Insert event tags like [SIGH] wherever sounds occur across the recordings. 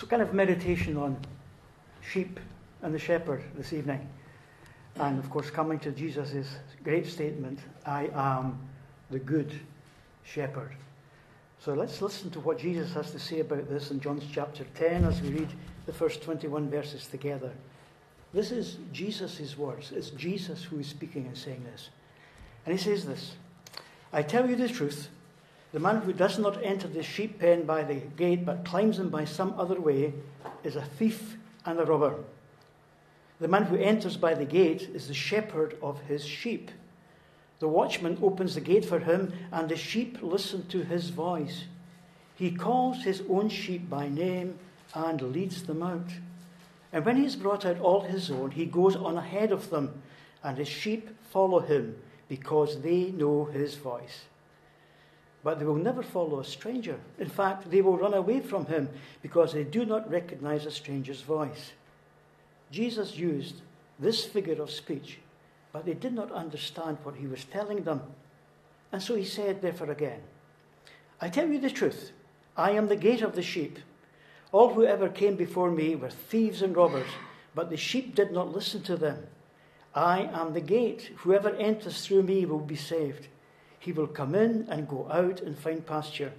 So, kind of meditation on sheep and the shepherd this evening. And of course, coming to Jesus' great statement I am the good shepherd. So let's listen to what Jesus has to say about this in John's chapter 10 as we read the first 21 verses together. This is Jesus' words. It's Jesus who is speaking and saying this. And he says this I tell you the truth. The man who does not enter the sheep pen by the gate but climbs in by some other way is a thief and a robber. The man who enters by the gate is the shepherd of his sheep. The watchman opens the gate for him, and the sheep listen to his voice. He calls his own sheep by name and leads them out. And when he has brought out all his own, he goes on ahead of them, and his sheep follow him because they know his voice. But they will never follow a stranger. In fact, they will run away from him because they do not recognize a stranger's voice. Jesus used this figure of speech, but they did not understand what he was telling them. And so he said, therefore, again, I tell you the truth. I am the gate of the sheep. All who ever came before me were thieves and robbers, but the sheep did not listen to them. I am the gate. Whoever enters through me will be saved. He will come in and go out and find pasture.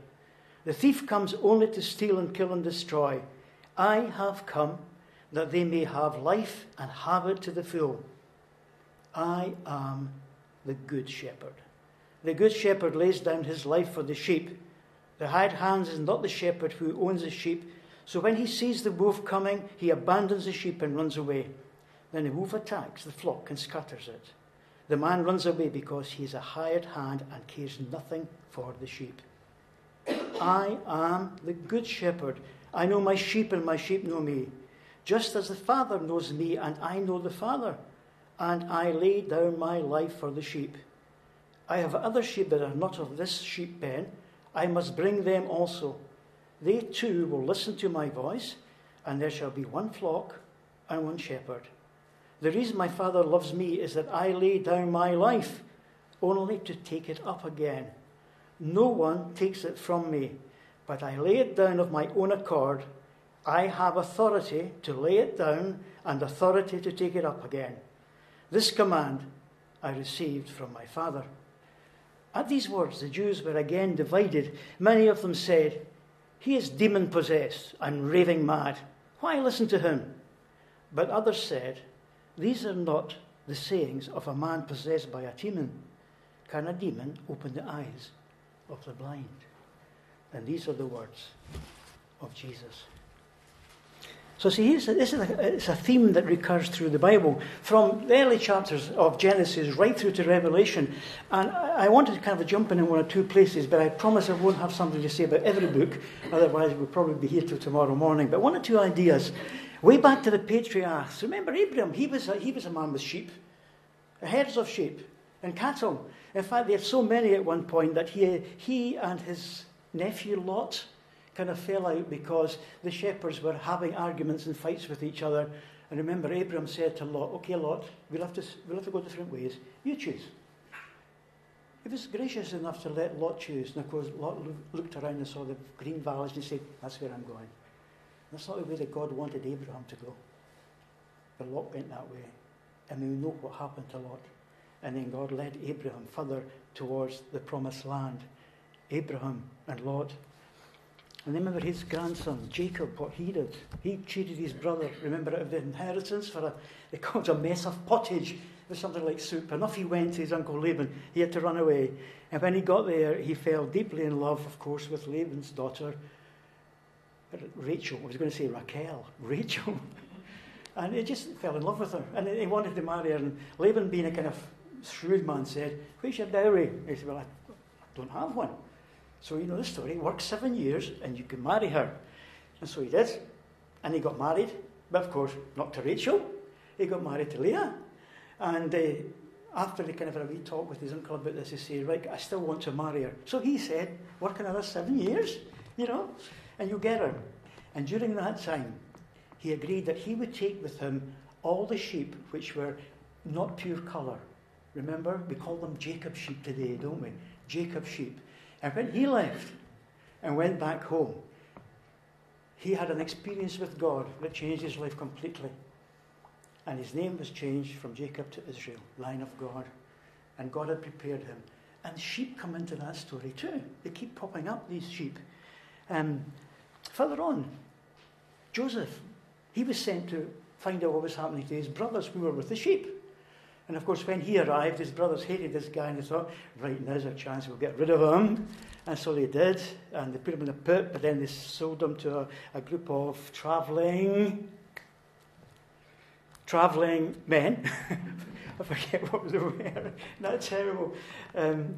The thief comes only to steal and kill and destroy. I have come that they may have life and have it to the full. I am the good shepherd. The good shepherd lays down his life for the sheep. The hired hand is not the shepherd who owns the sheep. So when he sees the wolf coming, he abandons the sheep and runs away. Then the wolf attacks the flock and scatters it. The man runs away because he is a hired hand and cares nothing for the sheep. I am the good shepherd. I know my sheep, and my sheep know me. Just as the Father knows me, and I know the Father, and I lay down my life for the sheep. I have other sheep that are not of this sheep pen. I must bring them also. They too will listen to my voice, and there shall be one flock and one shepherd. The reason my Father loves me is that I lay down my life only to take it up again. No one takes it from me, but I lay it down of my own accord. I have authority to lay it down and authority to take it up again. This command I received from my Father. At these words, the Jews were again divided. Many of them said, He is demon possessed and raving mad. Why listen to him? But others said, these are not the sayings of a man possessed by a demon. Can a demon open the eyes of the blind? And these are the words of Jesus. So, see, this is a, it's a theme that recurs through the Bible, from the early chapters of Genesis right through to Revelation. And I wanted to kind of jump in in one or two places, but I promise I won't have something to say about every book, otherwise, we'll probably be here till tomorrow morning. But one or two ideas Way back to the patriarchs. Remember Abraham? He was a, he was a man with sheep, herds of sheep and cattle. In fact, they had so many at one point that he, he and his nephew Lot kind of fell out because the shepherds were having arguments and fights with each other. And remember, Abraham said to Lot, Okay, Lot, we'll have to, we'll have to go different ways. You choose. He was gracious enough to let Lot choose. And of course, Lot looked around and saw the green valleys and he said, That's where I'm going. That's not the way that God wanted Abraham to go. But Lot went that way. And we know what happened to Lot. And then God led Abraham further towards the promised land. Abraham and Lot. And remember his grandson, Jacob, what he did. He cheated his brother, remember, of the inheritance for a, they called a mess of pottage. It was something like soup. And off he went to his uncle Laban. He had to run away. And when he got there, he fell deeply in love, of course, with Laban's daughter, Rachel, I was going to say Raquel, [LAUGHS] Rachel. and he just fell in love with her. And he wanted to marry her. And Laban, being a kind of shrewd man, said, Where's your dowry? He said, Well, I don't have one. So you know the story. Work seven years and you can marry her. And so he did. And he got married. But of course, not to Rachel. He got married to Leah. And uh, after he kind of had a wee talk with his uncle about this, he said, Right, I still want to marry her. So he said, Work another seven years, you know and you get her. And during that time, he agreed that he would take with him all the sheep which were not pure colour. Remember, we call them Jacob sheep today, don't we? Jacob sheep. And when he left and went back home, he had an experience with God that changed his life completely. And his name was changed from Jacob to Israel, line of God. And God had prepared him. And sheep come into that story too. They keep popping up, these sheep. Um, further on, Joseph, he was sent to find out what was happening to his brothers who were with the sheep. And of course, when he arrived, his brothers hated this guy and they thought, right, now's our chance, we'll get rid of him. And so they did, and they put him in a pit, but then they sold him to a, a group of travelling, travelling men. [LAUGHS] I forget what they were. [LAUGHS] Not terrible. Um,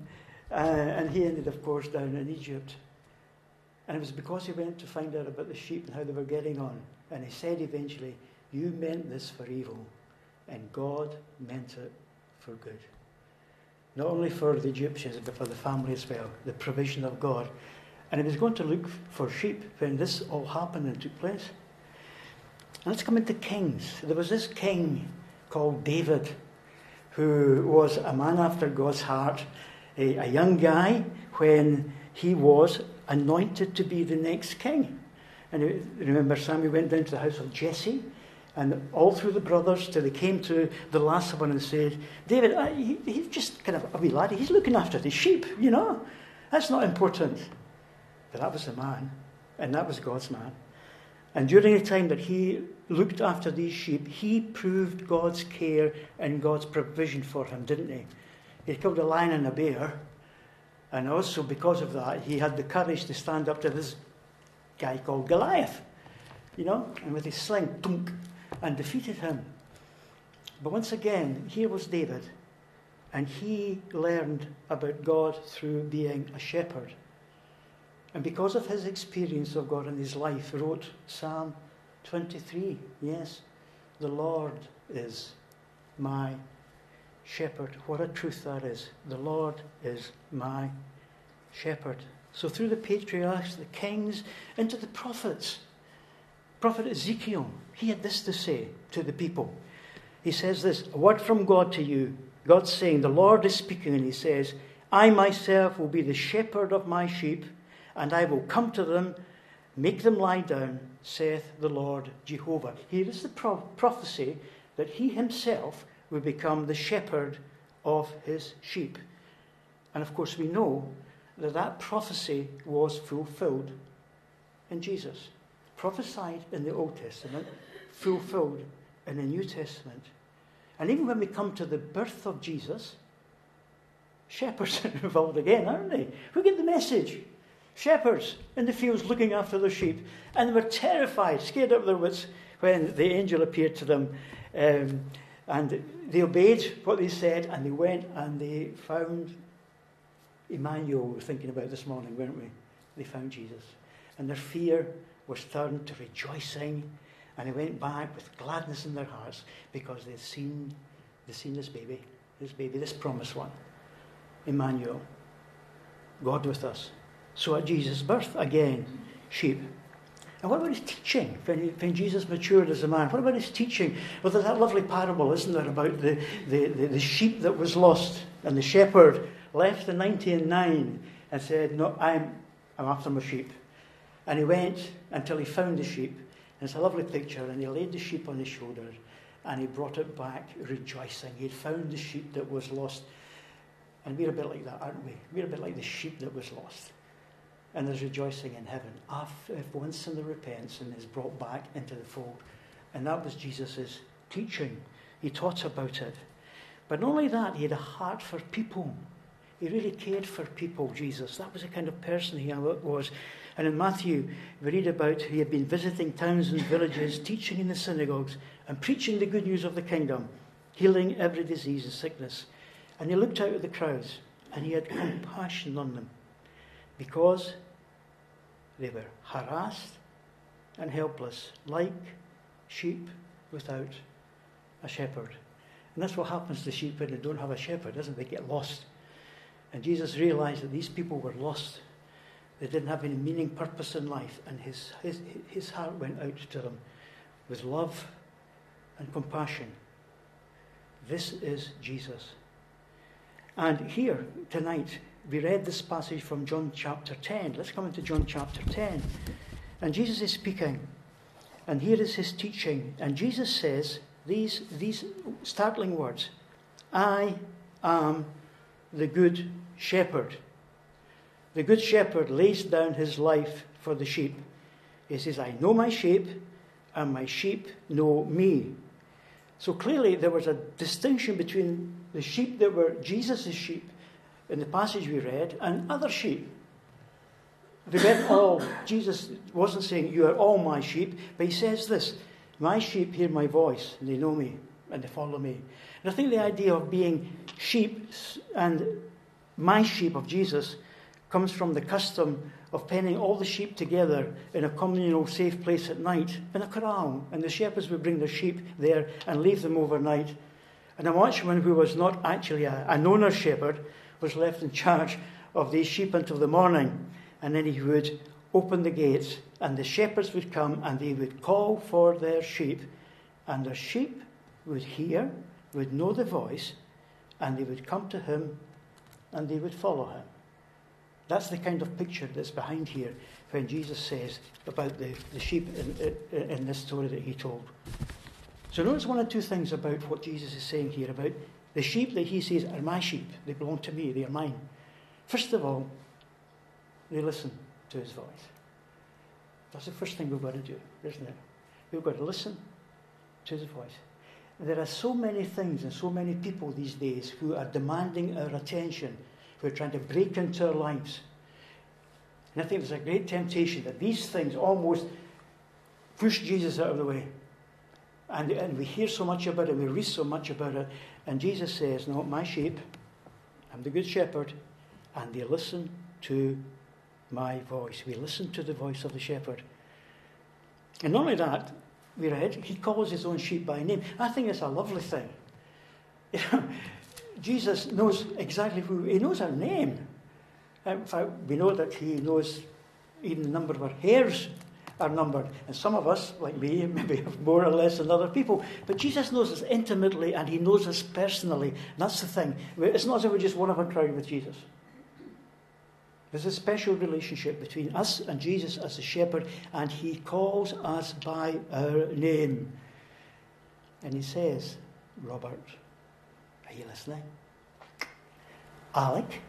uh, and he ended, of course, down in Egypt. And it was because he went to find out about the sheep and how they were getting on. And he said eventually, You meant this for evil, and God meant it for good. Not only for the Egyptians, but for the family as well, the provision of God. And he was going to look for sheep when this all happened and took place. Let's come into kings. There was this king called David, who was a man after God's heart, a, a young guy when he was anointed to be the next king. And remember, Samuel went down to the house of Jesse, and all through the brothers till they came to the last one and said, David, he, he's just kind of a wee lad. He's looking after the sheep, you know. That's not important. But that was the man, and that was God's man. And during the time that he looked after these sheep, he proved God's care and God's provision for him, didn't he? He killed a lion and a bear. And also, because of that, he had the courage to stand up to this guy called Goliath, you know, and with his sling, dunk, and defeated him. But once again, here was David, and he learned about God through being a shepherd. And because of his experience of God in his life, wrote Psalm 23. Yes, the Lord is my shepherd. What a truth that is. The Lord is my shepherd. So through the patriarchs, the kings, into the prophets, prophet Ezekiel, he had this to say to the people. He says this, a word from God to you. God's saying, the Lord is speaking, and he says, I myself will be the shepherd of my sheep, and I will come to them, make them lie down, saith the Lord Jehovah. Here is the pro- prophecy that he himself will become the shepherd of his sheep. And of course, we know that that prophecy was fulfilled in Jesus. Prophesied in the Old Testament, fulfilled in the New Testament. And even when we come to the birth of Jesus, shepherds [LAUGHS] are involved again, aren't they? Who get the message? Shepherds in the fields looking after their sheep. And they were terrified, scared out of their wits when the angel appeared to them. Um, and they obeyed what they said and they went and they found Emmanuel, we were thinking about this morning, weren't we? They found Jesus. And their fear was turned to rejoicing. And they went back with gladness in their hearts because they'd seen, they'd seen this baby, this baby, this promised one. Emmanuel, God with us. So at Jesus' birth, again, sheep. And what about his teaching when, when Jesus matured as a man? What about his teaching? Well, there's that lovely parable, isn't there, about the, the, the, the sheep that was lost and the shepherd left the 99 and said, No, I'm, I'm after my sheep. And he went until he found the sheep. And it's a lovely picture. And he laid the sheep on his shoulders and he brought it back rejoicing. He'd found the sheep that was lost. And we're a bit like that, aren't we? We're a bit like the sheep that was lost. And there's rejoicing in heaven ah, if one sinner repents and is brought back into the fold. And that was Jesus' teaching. He taught about it. But not only that, he had a heart for people. He really cared for people, Jesus. That was the kind of person he was. And in Matthew, we read about he had been visiting towns and villages, teaching in the synagogues, and preaching the good news of the kingdom, healing every disease and sickness. And he looked out at the crowds, and he had compassion on them, because they were harassed and helpless, like sheep without a shepherd. And that's what happens to sheep when they don't have a shepherd, doesn't it? They get lost. And Jesus realized that these people were lost. They didn't have any meaning, purpose in life. And his, his, his heart went out to them with love and compassion. This is Jesus. And here tonight, we read this passage from John chapter 10. Let's come into John chapter 10. And Jesus is speaking. And here is his teaching. And Jesus says these, these startling words I am the good shepherd. The good shepherd lays down his life for the sheep. He says, I know my sheep, and my sheep know me. So clearly, there was a distinction between the sheep that were Jesus' sheep in the passage we read and other sheep. They weren't all, Jesus wasn't saying, You are all my sheep, but he says this My sheep hear my voice, and they know me, and they follow me. And I think the idea of being sheep and my sheep of Jesus comes from the custom of penning all the sheep together in a communal safe place at night in a corral. And the shepherds would bring their sheep there and leave them overnight. And a watchman who was not actually a, an owner shepherd was left in charge of these sheep until the morning and then he would open the gates, and the shepherds would come and they would call for their sheep, and the sheep would hear, would know the voice, and they would come to him and they would follow him. That's the kind of picture that's behind here when Jesus says about the, the sheep in, in, in this story that he told. So notice one or two things about what Jesus is saying here about the sheep that he says are my sheep. They belong to me. They are mine. First of all, they listen to his voice. That's the first thing we've got to do, isn't it? We've got to listen to his voice. There are so many things and so many people these days who are demanding our attention, who are trying to break into our lives. And I think there's a great temptation that these things almost push Jesus out of the way. And, and we hear so much about it, we read so much about it, and Jesus says, No, my sheep, I'm the good shepherd, and they listen to my voice. We listen to the voice of the shepherd. And not only that, we read, he calls his own sheep by name. I think it's a lovely thing. [LAUGHS] Jesus knows exactly who, he knows our name. In fact, we know that he knows even the number of our hairs are numbered. And some of us, like me, [LAUGHS] maybe have more or less than other people. But Jesus knows us intimately and he knows us personally. That's the thing. It's not as if we're just one of a crowd with Jesus. There's a special relationship between us and Jesus as the shepherd, and he calls us by our name. And he says, Robert, are you listening? Alec,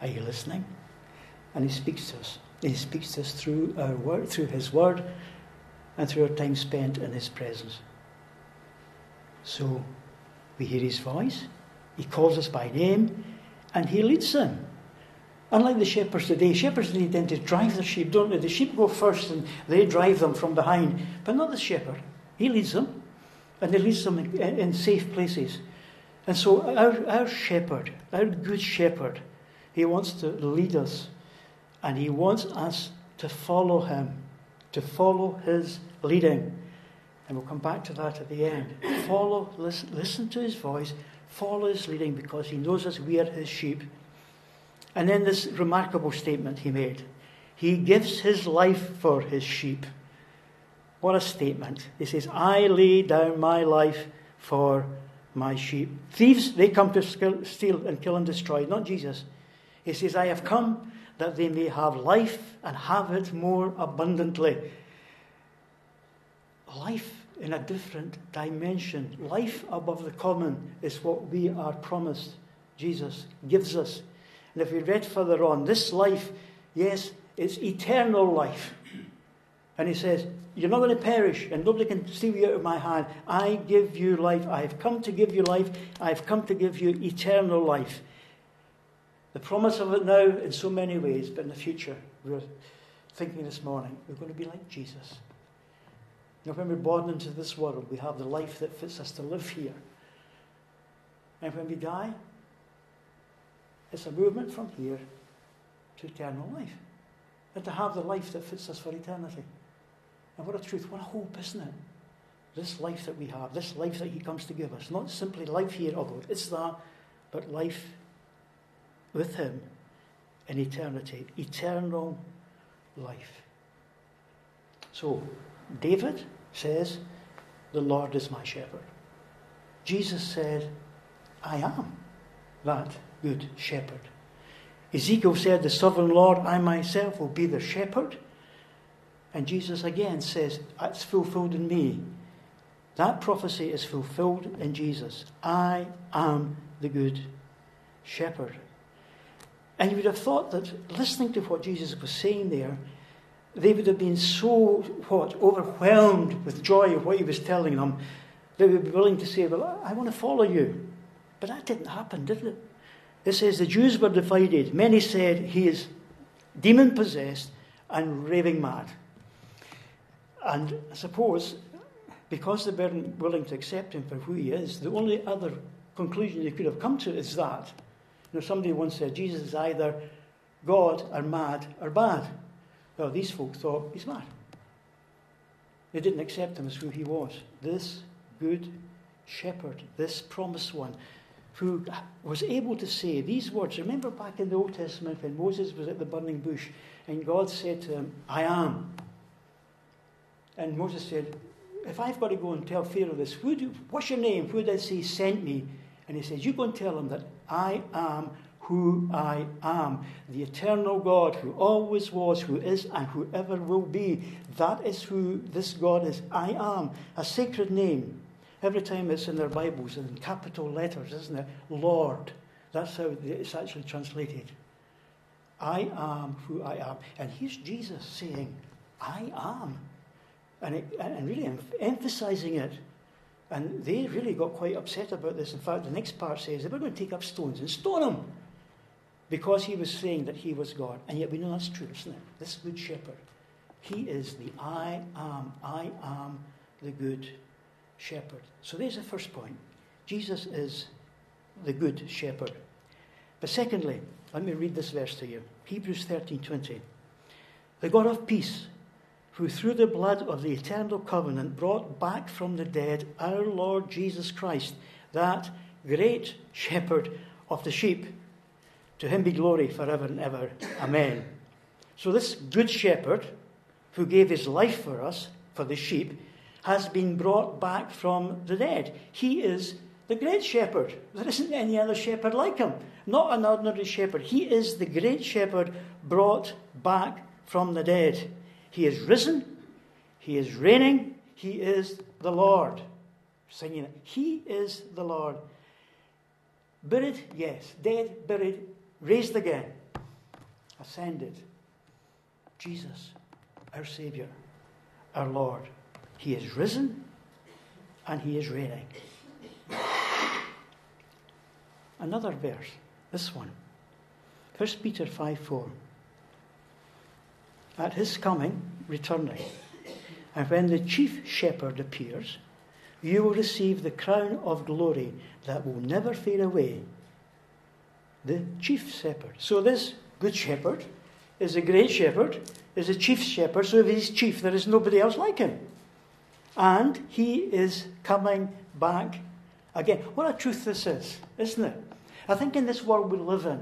are you listening? And he speaks to us. He speaks to us through our word, through his word, and through our time spent in his presence. So we hear his voice, he calls us by name, and he leads them. Unlike the shepherds today, shepherds need them to drive their sheep, don't they? The sheep go first and they drive them from behind. But not the shepherd. He leads them, and he leads them in, in safe places. And so, our, our shepherd, our good shepherd, he wants to lead us, and he wants us to follow him, to follow his leading. And we'll come back to that at the end. Follow, listen, listen to his voice, follow his leading, because he knows us, we are his sheep. And then this remarkable statement he made He gives his life for his sheep. What a statement. He says, I lay down my life for my sheep. Thieves, they come to steal and kill and destroy, not Jesus. He says, I have come that they may have life and have it more abundantly. Life in a different dimension. Life above the common is what we are promised. Jesus gives us and if we read further on, this life, yes, it's eternal life. And he says, You're not going to perish, and nobody can steal you out of my hand. I give you life. I have come to give you life. I have come to give you eternal life. The promise of it now in so many ways, but in the future, we are thinking this morning, we're going to be like Jesus. You know, when we're born into this world, we have the life that fits us to live here. And when we die, it's a movement from here to eternal life. And to have the life that fits us for eternity. And what a truth, what a hope, isn't it? This life that we have, this life that He comes to give us. Not simply life here, although it's that, but life with Him in eternity. Eternal life. So, David says, The Lord is my shepherd. Jesus said, I am that good shepherd. Ezekiel said, The sovereign Lord, I myself will be the shepherd. And Jesus again says, It's fulfilled in me. That prophecy is fulfilled in Jesus. I am the good shepherd. And you would have thought that listening to what Jesus was saying there, they would have been so what overwhelmed with joy of what he was telling them, they would be willing to say, Well, I want to follow you. But that didn't happen, did it? It says the Jews were divided. Many said he is demon possessed and raving mad. And I suppose because they weren't willing to accept him for who he is, the only other conclusion they could have come to is that. You know, somebody once said Jesus is either God or mad or bad. Well, these folks thought he's mad. They didn't accept him as who he was. This good shepherd, this promised one, who was able to say these words. Remember back in the Old Testament when Moses was at the burning bush and God said to him, I am. And Moses said, If I've got to go and tell Pharaoh this, who do, what's your name? Who did I say sent me? And he says, You go and tell him that I am who I am, the eternal God who always was, who is, and who ever will be. That is who this God is. I am, a sacred name. Every time it's in their Bibles in capital letters, isn't it? Lord. That's how it's actually translated. I am who I am. And here's Jesus saying, I am. And, it, and really emphasizing it. And they really got quite upset about this. In fact, the next part says they were going to take up stones and stone him because he was saying that he was God. And yet we know that's true, isn't it? This good shepherd. He is the I am. I am the good shepherd. So there's the first point. Jesus is the good shepherd. But secondly, let me read this verse to you. Hebrews 13:20. The God of peace, who through the blood of the eternal covenant brought back from the dead our Lord Jesus Christ, that great shepherd of the sheep. To him be glory forever and ever. Amen. So this good shepherd who gave his life for us, for the sheep, has been brought back from the dead. He is the great shepherd. There isn't any other shepherd like him. Not an ordinary shepherd. He is the great shepherd brought back from the dead. He is risen. He is reigning. He is the Lord. Singing it. He is the Lord. Buried, yes. Dead, buried, raised again. Ascended. Jesus, our Saviour, our Lord. He is risen and he is reigning. Another verse, this one. 1 Peter 5 4. At his coming, returning, and when the chief shepherd appears, you will receive the crown of glory that will never fade away. The chief shepherd. So, this good shepherd is a great shepherd, is a chief shepherd. So, if he's chief, there is nobody else like him. And he is coming back again. What a truth this is, isn't it? I think in this world we live in,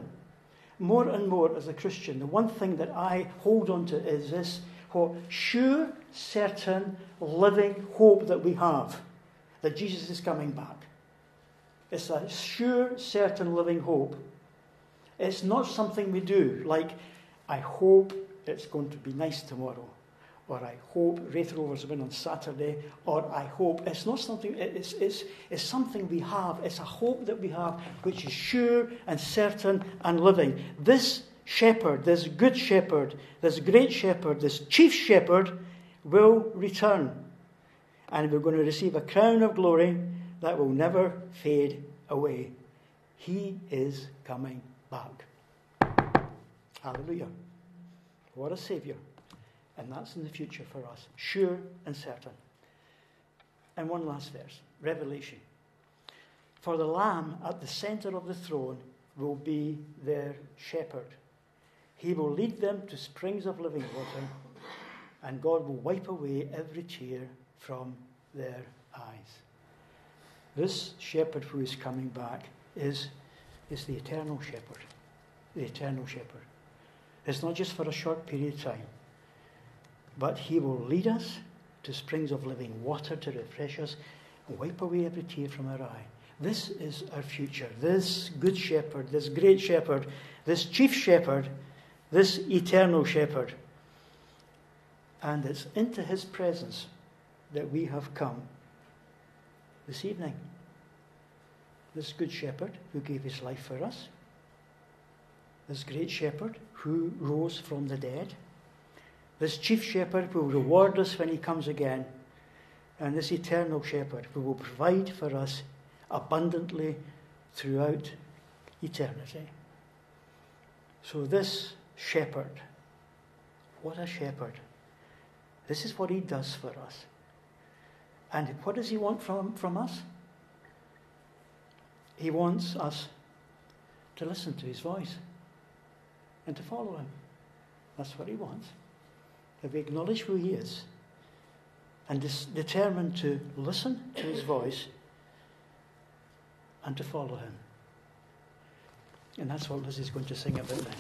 more and more as a Christian, the one thing that I hold on to is this what sure, certain, living hope that we have that Jesus is coming back. It's a sure, certain, living hope. It's not something we do, like, I hope it's going to be nice tomorrow or I hope Raith Rovers win on Saturday, or I hope. It's not something, it's, it's, it's something we have. It's a hope that we have which is sure and certain and living. This shepherd, this good shepherd, this great shepherd, this chief shepherd will return. And we're going to receive a crown of glory that will never fade away. He is coming back. Hallelujah. What a Saviour. And that's in the future for us, sure and certain. And one last verse Revelation. For the Lamb at the center of the throne will be their shepherd. He will lead them to springs of living water, and God will wipe away every tear from their eyes. This shepherd who is coming back is, is the eternal shepherd. The eternal shepherd. It's not just for a short period of time but he will lead us to springs of living water to refresh us and wipe away every tear from our eye. This is our future. This good shepherd, this great shepherd, this chief shepherd, this eternal shepherd And it's into his presence that we have come this evening. This good shepherd who gave his life for us, this great shepherd who rose from the dead, this chief shepherd will reward us when he comes again, and this eternal shepherd will provide for us abundantly throughout eternity. So, this shepherd, what a shepherd. This is what he does for us. And what does he want from, from us? He wants us to listen to his voice and to follow him. That's what he wants. If we acknowledge who he is and is determined to listen to his voice and to follow him. And that's what Liz is going to sing about now.